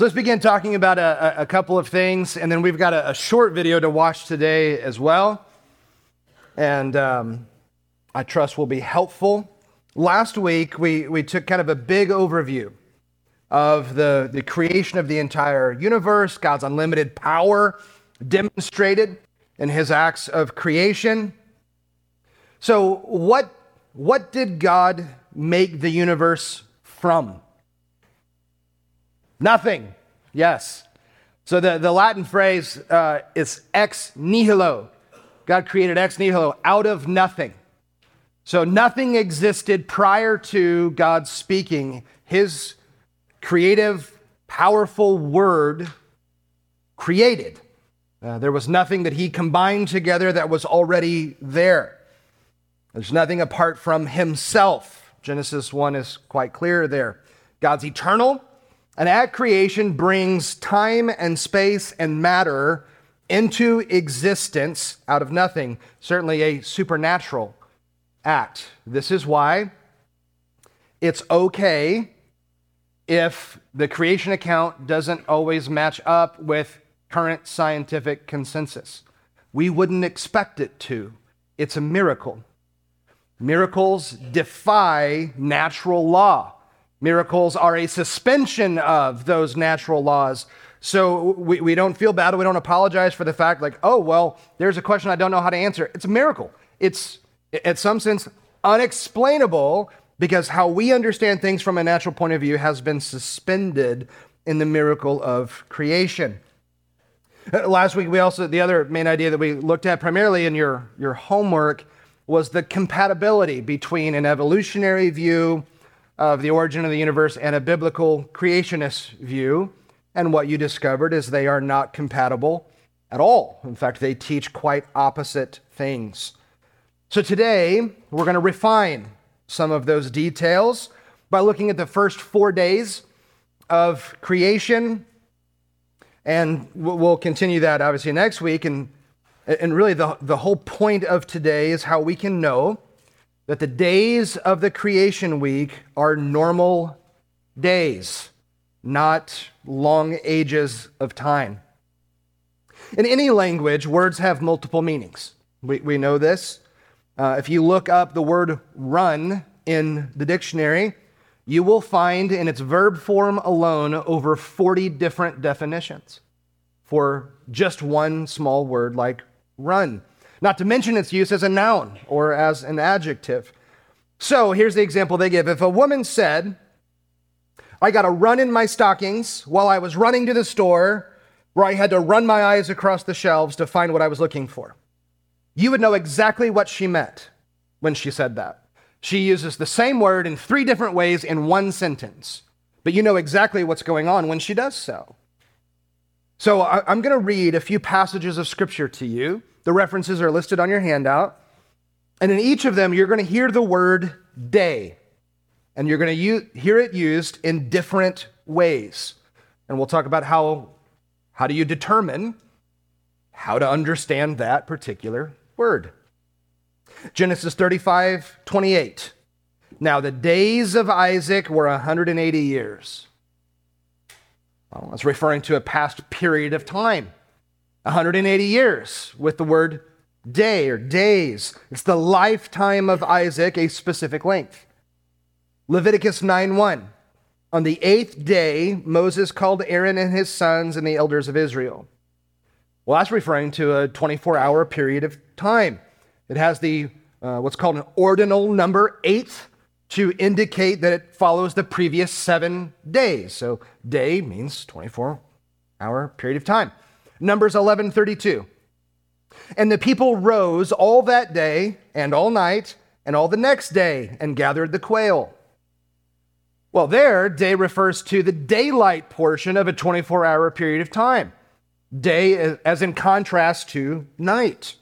So let's begin talking about a, a couple of things, and then we've got a, a, short video to watch today as well. And um, I trust will be helpful. Last week, we, we took kind of a big overview of the, the creation of the entire universe, God's unlimited power demonstrated in his acts of creation. So, what, what did God make the universe from? Nothing. Yes. So the, the Latin phrase uh, is ex nihilo. God created ex nihilo, out of nothing. So nothing existed prior to God speaking his creative, powerful word created. Uh, there was nothing that he combined together that was already there. There's nothing apart from himself. Genesis 1 is quite clear there. God's eternal, and at creation brings time and space and matter into existence out of nothing, certainly a supernatural act. This is why it's okay if the creation account doesn't always match up with current scientific consensus. We wouldn't expect it to. It's a miracle. Miracles defy natural law. Miracles are a suspension of those natural laws. So we, we don't feel bad. We don't apologize for the fact, like, oh, well, there's a question I don't know how to answer. It's a miracle. It's, in some sense, unexplainable because how we understand things from a natural point of view has been suspended in the miracle of creation. Uh, last week, we also, the other main idea that we looked at primarily in your, your homework was the compatibility between an evolutionary view of the origin of the universe and a biblical creationist view. And what you discovered is they are not compatible at all. In fact, they teach quite opposite things. So today, we're going to refine some of those details by looking at the first four days of creation. And we'll continue that obviously next week. And, and really, the, the whole point of today is how we can know that the days of the creation week are normal days, not long ages of time. In any language, words have multiple meanings. We, we know this. Uh, if you look up the word run in the dictionary, you will find in its verb form alone over 40 different definitions for just one small word like run not to mention its use as a noun or as an adjective. So here's the example they give. If a woman said, I got a run in my stockings while I was running to the store where I had to run my eyes across the shelves to find what I was looking for, you would know exactly what she meant when she said that. She uses the same word in three different ways in one sentence, but you know exactly what's going on when she does so. So I'm going to read a few passages of scripture to you the references are listed on your handout. And in each of them, you're going to hear the word day. And you're going to u- hear it used in different ways. And we'll talk about how, how do you determine how to understand that particular word. Genesis 35, 28. Now, the days of Isaac were 180 years. Well, that's referring to a past period of time. 180 years with the word day or days. It's the lifetime of Isaac, a specific length. Leviticus 9 1. On the eighth day, Moses called Aaron and his sons and the elders of Israel. Well, that's referring to a 24 hour period of time. It has the uh, what's called an ordinal number eight to indicate that it follows the previous seven days. So day means 24 hour period of time. Numbers 11:32. And the people rose all that day and all night and all the next day and gathered the quail. Well, there, day refers to the daylight portion of a 24 hour period of time. Day as in contrast to night.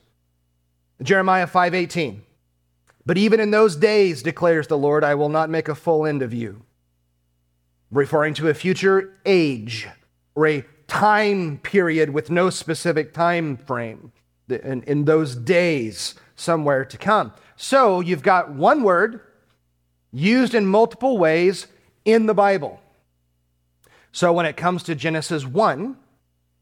Jeremiah 5:18. But even in those days, declares the Lord, I will not make a full end of you. Referring to a future age or a time period with no specific time frame in, in those days somewhere to come. So you've got one word used in multiple ways in the Bible. So when it comes to Genesis 1,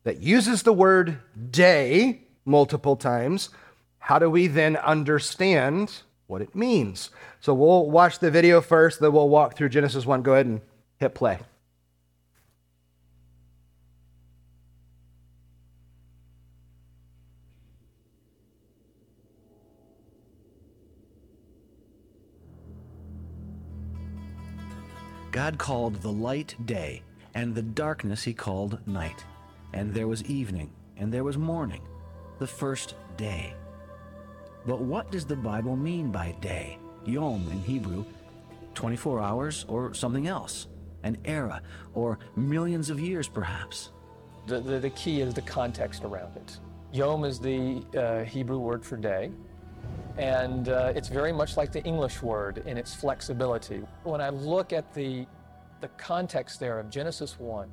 that uses the word day multiple times, how do we then understand what it means? So we'll watch the video first, then we'll walk through Genesis 1. Go ahead and hit play. God called the light day, and the darkness he called night. And there was evening, and there was morning, the first day. But what does the Bible mean by day? Yom in Hebrew, 24 hours or something else, an era or millions of years perhaps. The, the, the key is the context around it. Yom is the uh, Hebrew word for day, and uh, it's very much like the English word in its flexibility. When I look at the, the context there of Genesis 1,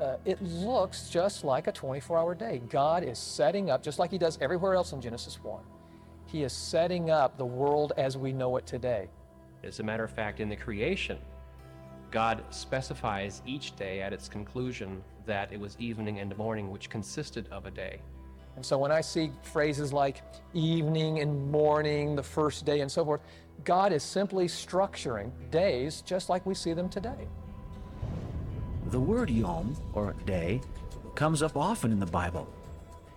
uh, it looks just like a 24 hour day. God is setting up, just like He does everywhere else in Genesis 1, He is setting up the world as we know it today. As a matter of fact, in the creation, God specifies each day at its conclusion that it was evening and morning, which consisted of a day. And so when I see phrases like evening and morning, the first day, and so forth, God is simply structuring days just like we see them today. The word yom, or day, comes up often in the Bible.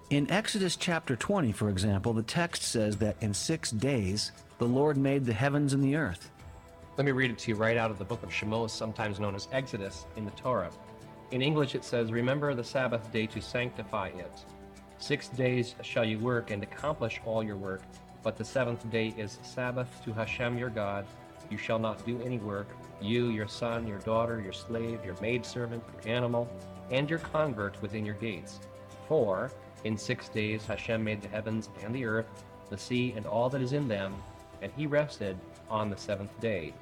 In Exodus chapter 20, for example, the text says that in six days the Lord made the heavens and the earth. Let me read it to you right out of the book of Shemos, sometimes known as Exodus in the Torah. In English, it says, Remember the Sabbath day to sanctify it. Six days shall you work and accomplish all your work, but the seventh day is Sabbath to Hashem your God. You shall not do any work, you, your son, your daughter, your slave, your maidservant, your animal, and your convert within your gates. For in six days Hashem made the heavens and the earth, the sea, and all that is in them, and he rested on the seventh day.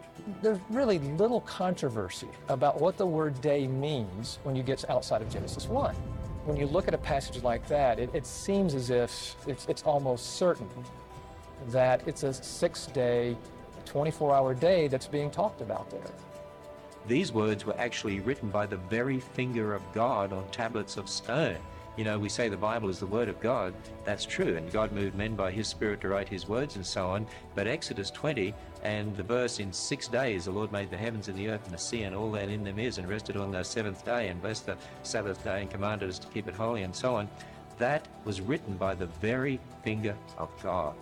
There's really little controversy about what the word day means when you get outside of Genesis 1 when you look at a passage like that, it, it seems as if it's, it's almost certain that it's a six day, 24 hour day that's being talked about there. These words were actually written by the very finger of God on tablets of stone. You know, we say the Bible is the Word of God. That's true. And God moved men by His Spirit to write His words and so on. But Exodus 20 and the verse in six days the Lord made the heavens and the earth and the sea and all that in them is and rested on the seventh day and blessed the Sabbath day and commanded us to keep it holy and so on. That was written by the very finger of God.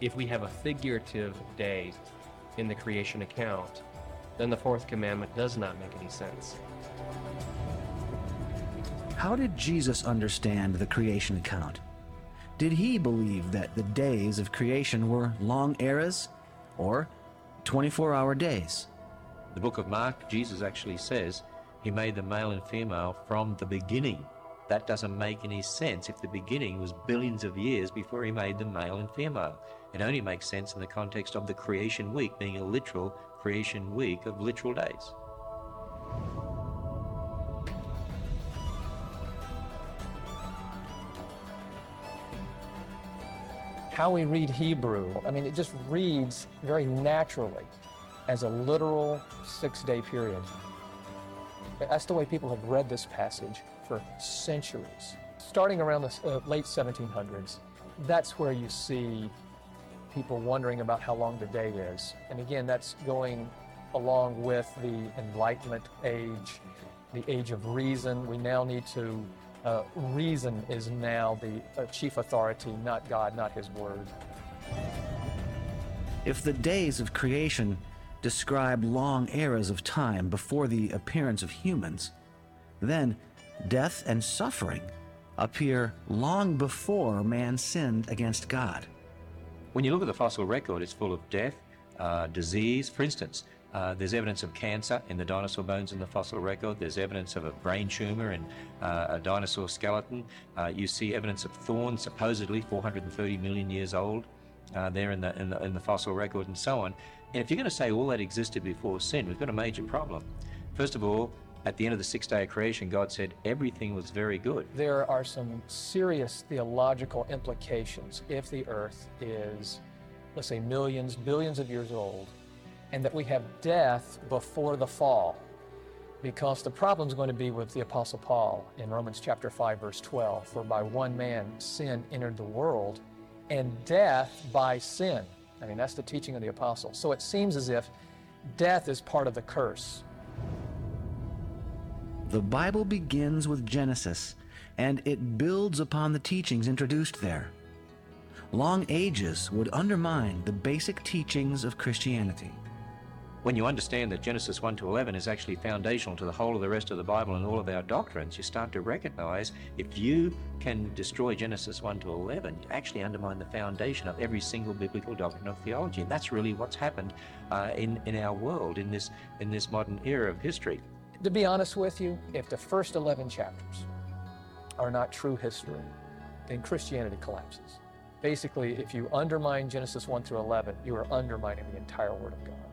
If we have a figurative day in the creation account, then the fourth commandment does not make any sense. How did Jesus understand the creation account? Did he believe that the days of creation were long eras or 24 hour days? The book of Mark, Jesus actually says he made the male and female from the beginning. That doesn't make any sense if the beginning was billions of years before he made them male and female. It only makes sense in the context of the creation week being a literal creation week of literal days. How we read Hebrew, I mean, it just reads very naturally as a literal six day period. That's the way people have read this passage for centuries. Starting around the uh, late 1700s, that's where you see people wondering about how long the day is. And again, that's going along with the Enlightenment age, the age of reason. We now need to uh, reason is now the uh, chief authority, not God, not His Word. If the days of creation describe long eras of time before the appearance of humans, then death and suffering appear long before man sinned against God. When you look at the fossil record, it's full of death, uh, disease. For instance, uh, there's evidence of cancer in the dinosaur bones in the fossil record. There's evidence of a brain tumor in uh, a dinosaur skeleton. Uh, you see evidence of thorns, supposedly 430 million years old, uh, there in the, in the, in the fossil record, and so on. And if you're going to say all that existed before sin, we've got a major problem. First of all, at the end of the sixth day of creation, God said everything was very good. There are some serious theological implications if the earth is, let's say, millions, billions of years old and that we have death before the fall. because the problem is going to be with the Apostle Paul in Romans chapter 5, verse 12. For by one man sin entered the world, and death by sin. I mean, that's the teaching of the apostle. So it seems as if death is part of the curse. The Bible begins with Genesis, and it builds upon the teachings introduced there. Long ages would undermine the basic teachings of Christianity. When you understand that Genesis 1 to 11 is actually foundational to the whole of the rest of the Bible and all of our doctrines, you start to recognize if you can destroy Genesis 1 to 11, you actually undermine the foundation of every single biblical doctrine of theology. And that's really what's happened uh, in, in our world in this, in this modern era of history. To be honest with you, if the first 11 chapters are not true history, then Christianity collapses. Basically, if you undermine Genesis 1 through 11, you are undermining the entire Word of God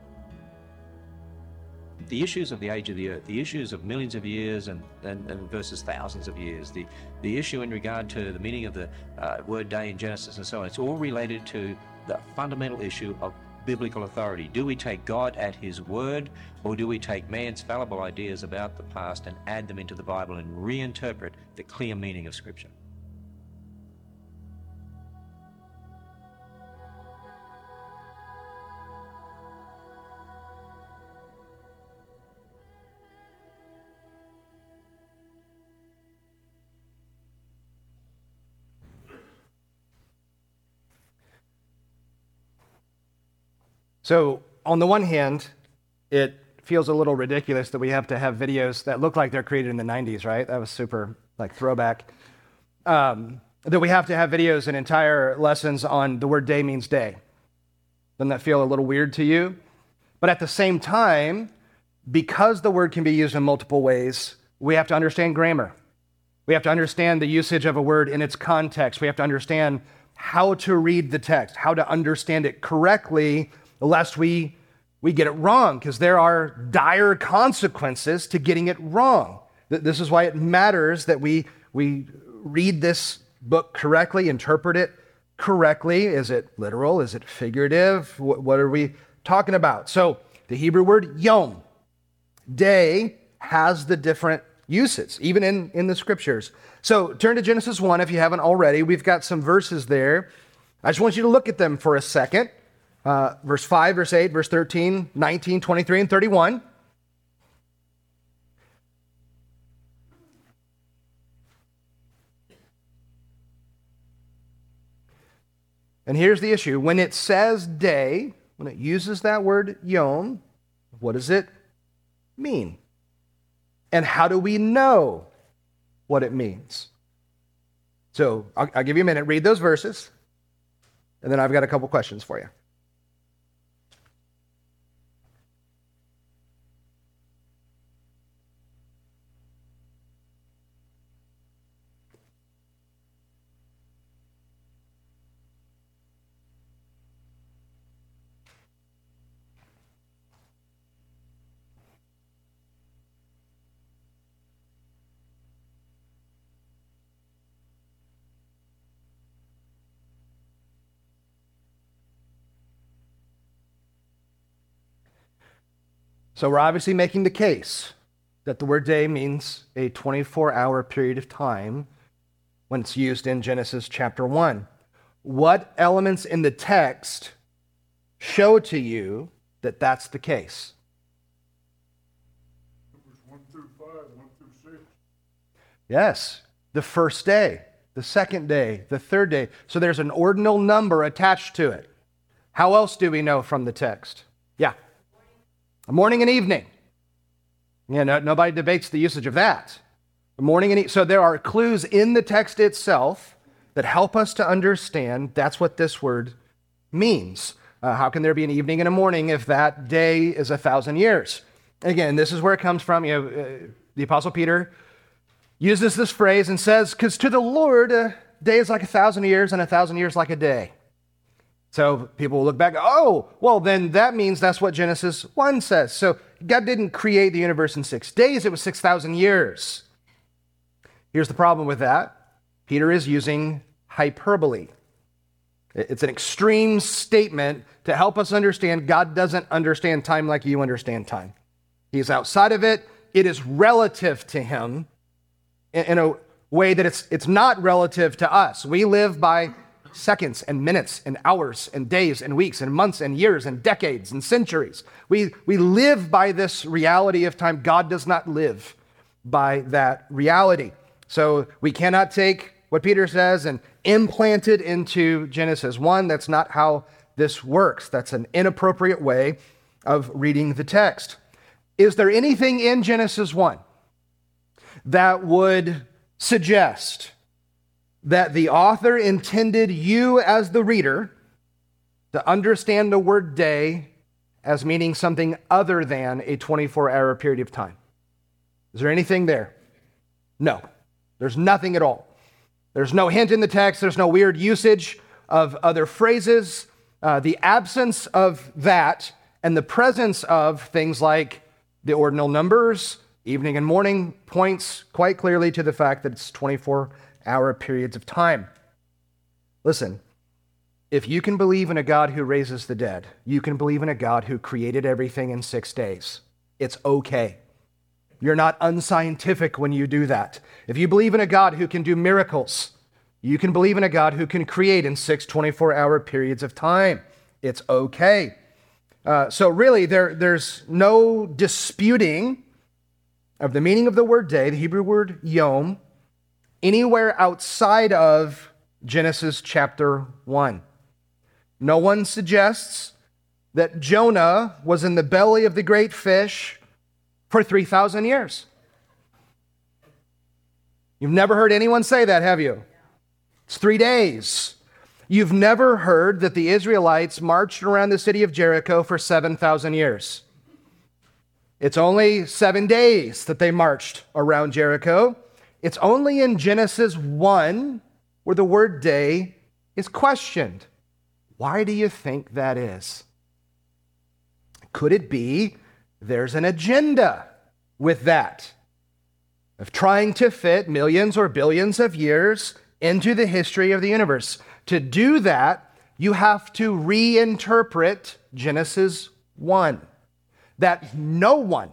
the issues of the age of the earth, the issues of millions of years and, and, and versus thousands of years, the, the issue in regard to the meaning of the uh, word day in Genesis and so on, it's all related to the fundamental issue of biblical authority. Do we take God at His word, or do we take man's fallible ideas about the past and add them into the Bible and reinterpret the clear meaning of Scripture? So, on the one hand, it feels a little ridiculous that we have to have videos that look like they're created in the 90s, right? That was super like throwback. Um, that we have to have videos and entire lessons on the word day means day. Doesn't that feel a little weird to you? But at the same time, because the word can be used in multiple ways, we have to understand grammar. We have to understand the usage of a word in its context. We have to understand how to read the text, how to understand it correctly lest we, we get it wrong, because there are dire consequences to getting it wrong. This is why it matters that we, we read this book correctly, interpret it correctly. Is it literal? Is it figurative? What, what are we talking about? So, the Hebrew word yom, day, has the different uses, even in, in the scriptures. So, turn to Genesis 1 if you haven't already. We've got some verses there. I just want you to look at them for a second uh, verse 5, verse 8, verse 13, 19, 23, and 31. And here's the issue when it says day, when it uses that word yom, what does it mean? And how do we know what it means? So I'll, I'll give you a minute, read those verses, and then I've got a couple questions for you. So we're obviously making the case that the word day means a 24 hour period of time when it's used in Genesis chapter 1. What elements in the text show to you that that's the case? Yes, the first day, the second day, the third day. So there's an ordinal number attached to it. How else do we know from the text? Yeah morning and evening. You know, nobody debates the usage of that. Morning and e- so there are clues in the text itself that help us to understand that's what this word means. Uh, how can there be an evening and a morning if that day is a thousand years? Again, this is where it comes from. You know, uh, the Apostle Peter uses this phrase and says, "Because to the Lord, a day is like a thousand years, and a thousand years like a day." So people will look back, oh, well, then that means that's what Genesis 1 says. So God didn't create the universe in six days, it was 6,000 years. Here's the problem with that Peter is using hyperbole. It's an extreme statement to help us understand God doesn't understand time like you understand time. He's outside of it. it is relative to him in, a way that it's, it's not relative to us. We live by seconds and minutes and hours and days and weeks and months and years and decades and centuries. We, we live by this reality of time. God does not live by that reality. So we cannot take what Peter says and implant it into Genesis 1. That's not how this works. That's an inappropriate way of reading the text. Is there anything in Genesis 1 that would suggest that the author intended you as the reader to understand the word day as meaning something other than a 24 hour period of time? Is there anything there? No, there's nothing at all. There's no hint in the text, there's no weird usage of other phrases. Uh, the absence of that and the presence of things like the ordinal numbers, evening and morning, points quite clearly to the fact that it's 24 hour periods of time. Listen, if you can believe in a God who raises the dead, you can believe in a God who created everything in six days. It's okay. You're not unscientific when you do that. If you believe in a God who can do miracles, you can believe in a God who can create in six 24 hour periods of time. It's okay. Uh, so, really, there, there's no disputing of the meaning of the word day, the Hebrew word yom, anywhere outside of Genesis chapter 1. No one suggests that Jonah was in the belly of the great fish for 3,000 years. You've never heard anyone say that, have you? It's three days. You've never heard that the Israelites marched around the city of Jericho for 7,000 years. It's only seven days that they marched around Jericho. It's only in Genesis 1 where the word day is questioned. Why do you think that is? Could it be there's an agenda with that of trying to fit millions or billions of years into the history of the universe? To do that, you have to reinterpret Genesis 1 that no one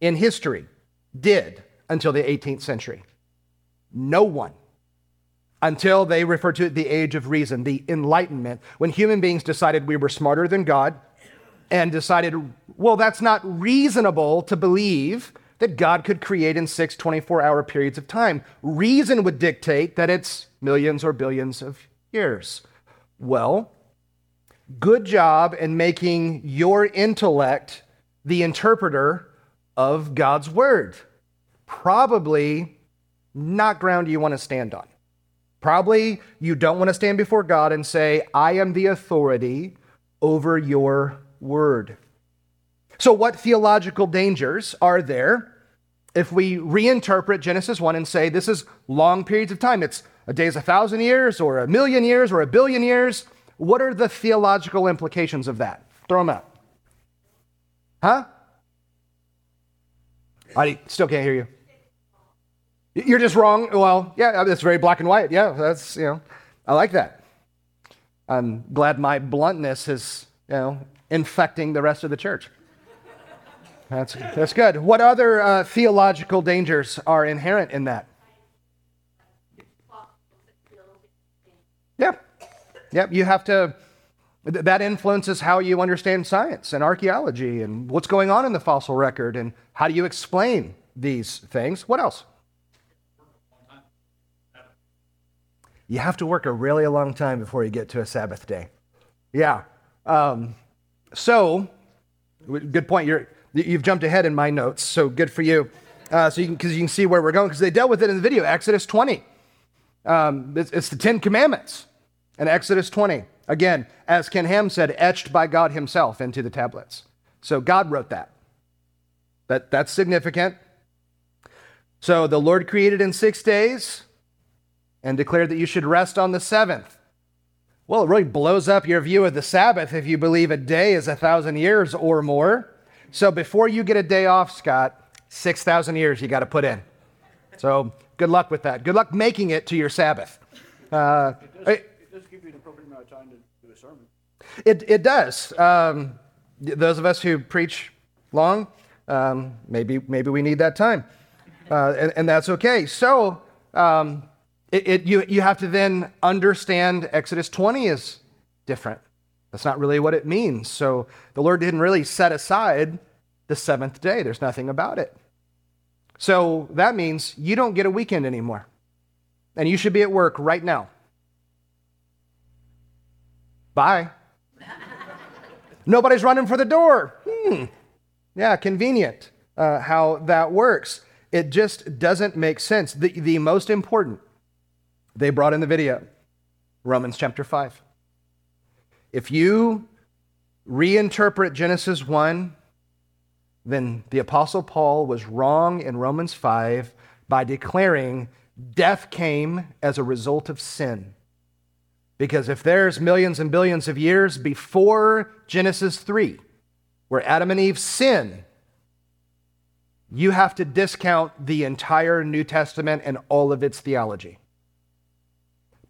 in history did until the 18th century. No one. Until they refer to the age of reason, the Enlightenment, when human beings decided we were smarter than God and decided, well, that's not reasonable to believe that God could create in six 24 hour periods of time. Reason would dictate that it's millions or billions of years. Well, good job in making your intellect the interpreter of God's word. Probably not ground you want to stand on. Probably you don't want to stand before God and say, I am the authority over your word. So, what theological dangers are there if we reinterpret Genesis 1 and say this is long periods of time? It's a day is a thousand years, or a million years, or a billion years. What are the theological implications of that? Throw them out. Huh? I still can't hear you. You're just wrong. Well, yeah, that's very black and white. Yeah, that's, you know, I like that. I'm glad my bluntness is, you know, infecting the rest of the church. That's, that's good. What other uh, theological dangers are inherent in that? Yeah. Yep, you have to, that influences how you understand science and archaeology and what's going on in the fossil record and how do you explain these things. What else? You have to work a really long time before you get to a Sabbath day. Yeah. Um, so, good point. You're, you've jumped ahead in my notes, so good for you. Uh, so you because you can see where we're going because they dealt with it in the video, Exodus 20. Um, it's, it's the Ten Commandments in Exodus 20. Again, as Ken Ham said, etched by God Himself into the tablets. So God wrote that. That that's significant. So the Lord created in six days and declared that you should rest on the seventh. Well, it really blows up your view of the Sabbath if you believe a day is a thousand years or more. So before you get a day off, Scott, 6,000 years you got to put in. So good luck with that. Good luck making it to your Sabbath. Uh, it, does, it, does, give you an appropriate amount of time to do a sermon. It, it does. Um, those of us who preach long, Um, maybe, maybe we need that time. Uh, and, and, that's okay. So um, it, it, you, you have to then understand Exodus 20 is different. That's not really what it means. So the Lord didn't really set aside the seventh day, there's nothing about it. So that means you don't get a weekend anymore. And you should be at work right now. Bye. Nobody's running for the door. Hmm. Yeah, convenient uh, how that works. It just doesn't make sense. The, the most important, they brought in the video Romans chapter 5. If you reinterpret Genesis 1, then the Apostle Paul was wrong in Romans 5 by declaring death came as a result of sin. Because if there's millions and billions of years before Genesis 3, where Adam and Eve sin, you have to discount the entire New Testament and all of its theology.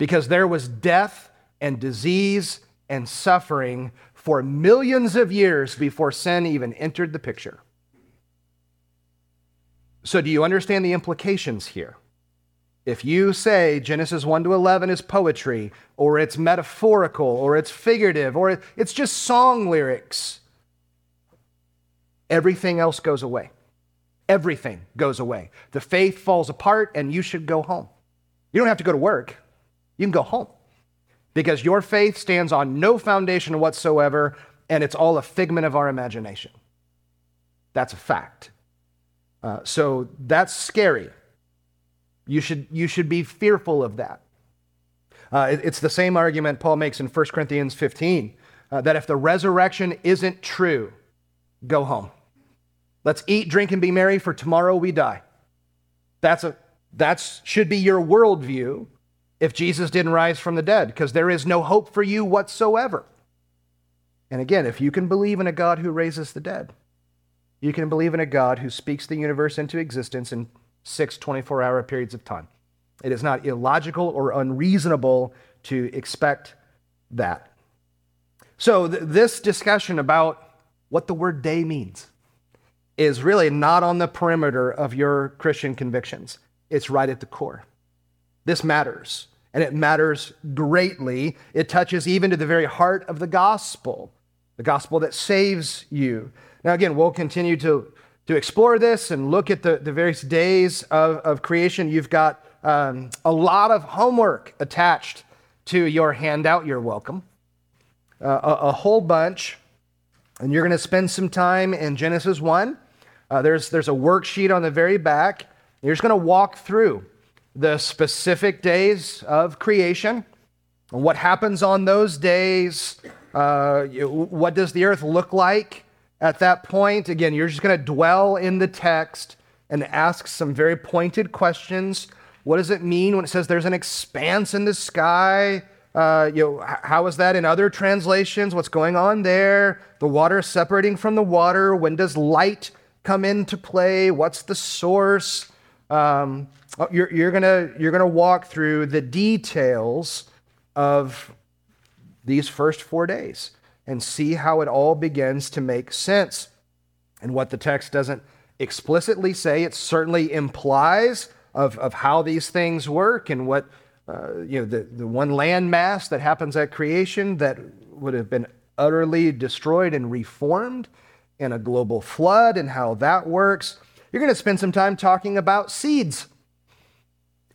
Because there was death and disease and suffering for millions of years before sin even entered the picture. So, do you understand the implications here? If you say Genesis 1 to 11 is poetry, or it's metaphorical, or it's figurative, or it's just song lyrics, everything else goes away. Everything goes away. The faith falls apart, and you should go home. You don't have to go to work, you can go home because your faith stands on no foundation whatsoever, and it's all a figment of our imagination. That's a fact. Uh, so that's scary. You should, you should be fearful of that. Uh, it, it's the same argument Paul makes in 1 Corinthians 15 uh, that if the resurrection isn't true, go home. Let's eat, drink, and be merry, for tomorrow we die. That's a, that should be your worldview if Jesus didn't rise from the dead, because there is no hope for you whatsoever. And again, if you can believe in a God who raises the dead, you can believe in a God who speaks the universe into existence in six 24 hour periods of time. It is not illogical or unreasonable to expect that. So, th- this discussion about what the word day means is really not on the perimeter of your Christian convictions, it's right at the core. This matters and it matters greatly. It touches even to the very heart of the gospel, the gospel that saves you. Now, again, we'll continue to, to explore this and look at the, the various days of, of creation. You've got um, a lot of homework attached to your handout. You're welcome. Uh, a, a, whole bunch. And you're going to spend some time in Genesis 1. Uh, there's, there's a worksheet on the very back. You're just going to walk through the specific days of creation, what happens on those days, uh, what does the earth look like at that point. Again, you're just going to dwell in the text and ask some very pointed questions. What does it mean when it says there's an expanse in the sky? Uh, you know, how is that in other translations? What's going on there? The water separating from the water. When does light come into play? What's the source? Um, you're, you're going you're gonna walk through the details of these first four days and see how it all begins to make sense. And what the text doesn't explicitly say, it certainly implies of, of how these things work and what, uh, you know, the, the one land mass that happens at creation that would have been utterly destroyed and reformed in a global flood and how that works. You're going to spend some time talking about seeds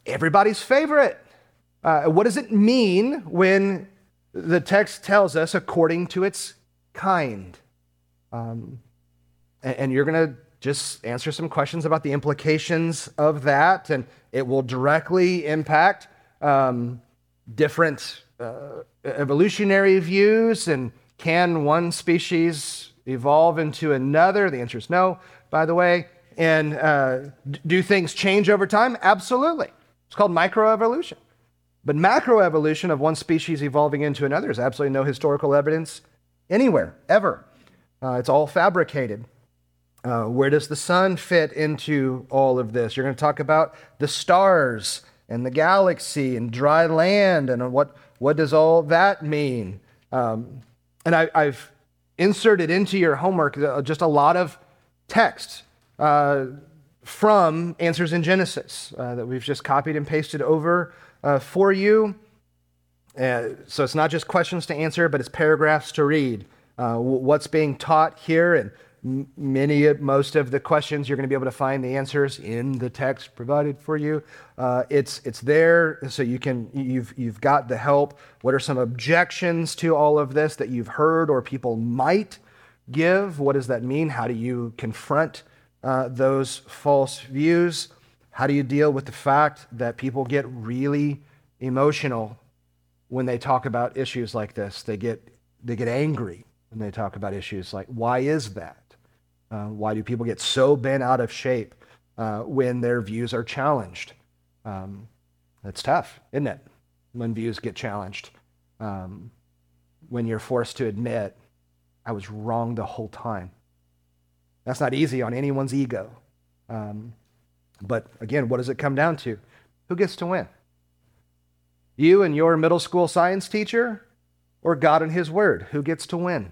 everybody's favorite. Uh, what does it mean when the text tells us according to its kind? Um, and, and, you're going to just answer some questions about the implications of that, and it will directly impact um, different uh, evolutionary views. And can one species evolve into another? The answer is no, by the way. And uh, do things change over time? Absolutely. It's called microevolution. But macroevolution of one species evolving into another is absolutely no historical evidence anywhere, ever. Uh, it's all fabricated. Uh, where does the sun fit into all of this? You're going to talk about the stars and the galaxy and dry land and what, what does all that mean? Um, and I, have inserted into your homework uh, just a lot of text uh, from Answers in Genesis uh, that we've just copied and pasted over uh, for you. Uh, so it's not just questions to answer, but it's paragraphs to read. Uh, what's being taught here, and many, most of the questions you're going to be able to find the answers in the text provided for you. Uh, it's it's there, so you can you've you've got the help. What are some objections to all of this that you've heard or people might give? What does that mean? How do you confront uh, those false views? How do you deal with the fact that people get really emotional when they talk about issues like this? They get, they get angry when they talk about issues like, why is that? Uh, why do people get so bent out of shape uh, when their views are challenged? Um, that's tough, isn't it? When views get challenged. Um, when you're forced to admit I was wrong the whole time. That's not easy on anyone's ego. Um, but again, what does it come down to? Who gets to win? You and your middle school science teacher, or God and His Word? Who gets to win?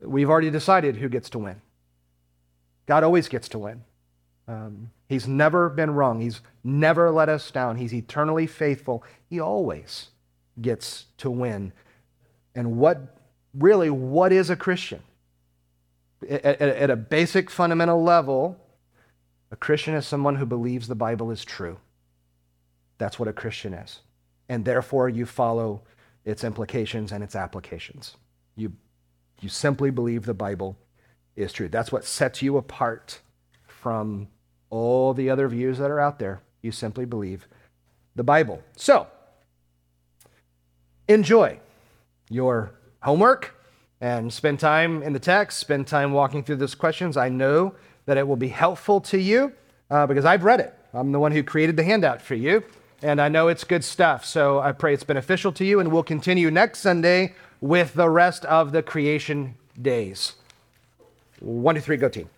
We've already decided who gets to win. God always gets to win. Um, he's never been wrong. He's never let us down. He's eternally faithful. He always gets to win. And what really, what is a Christian? At, at, a basic fundamental level, a Christian is someone who believes the Bible is true. That's what a Christian is. And therefore, you follow its implications and its applications. You, you simply believe the Bible is true. That's what sets you apart from all the other views that are out there. You simply believe the Bible. So, enjoy your homework and spend time in the text, spend time walking through those questions. I know that it will be helpful to you uh, because I've read it. I'm the one who created the handout for you, and I know it's good stuff. So I pray it's beneficial to you, and we'll continue next Sunday with the rest of the creation days. One, two, three, go team.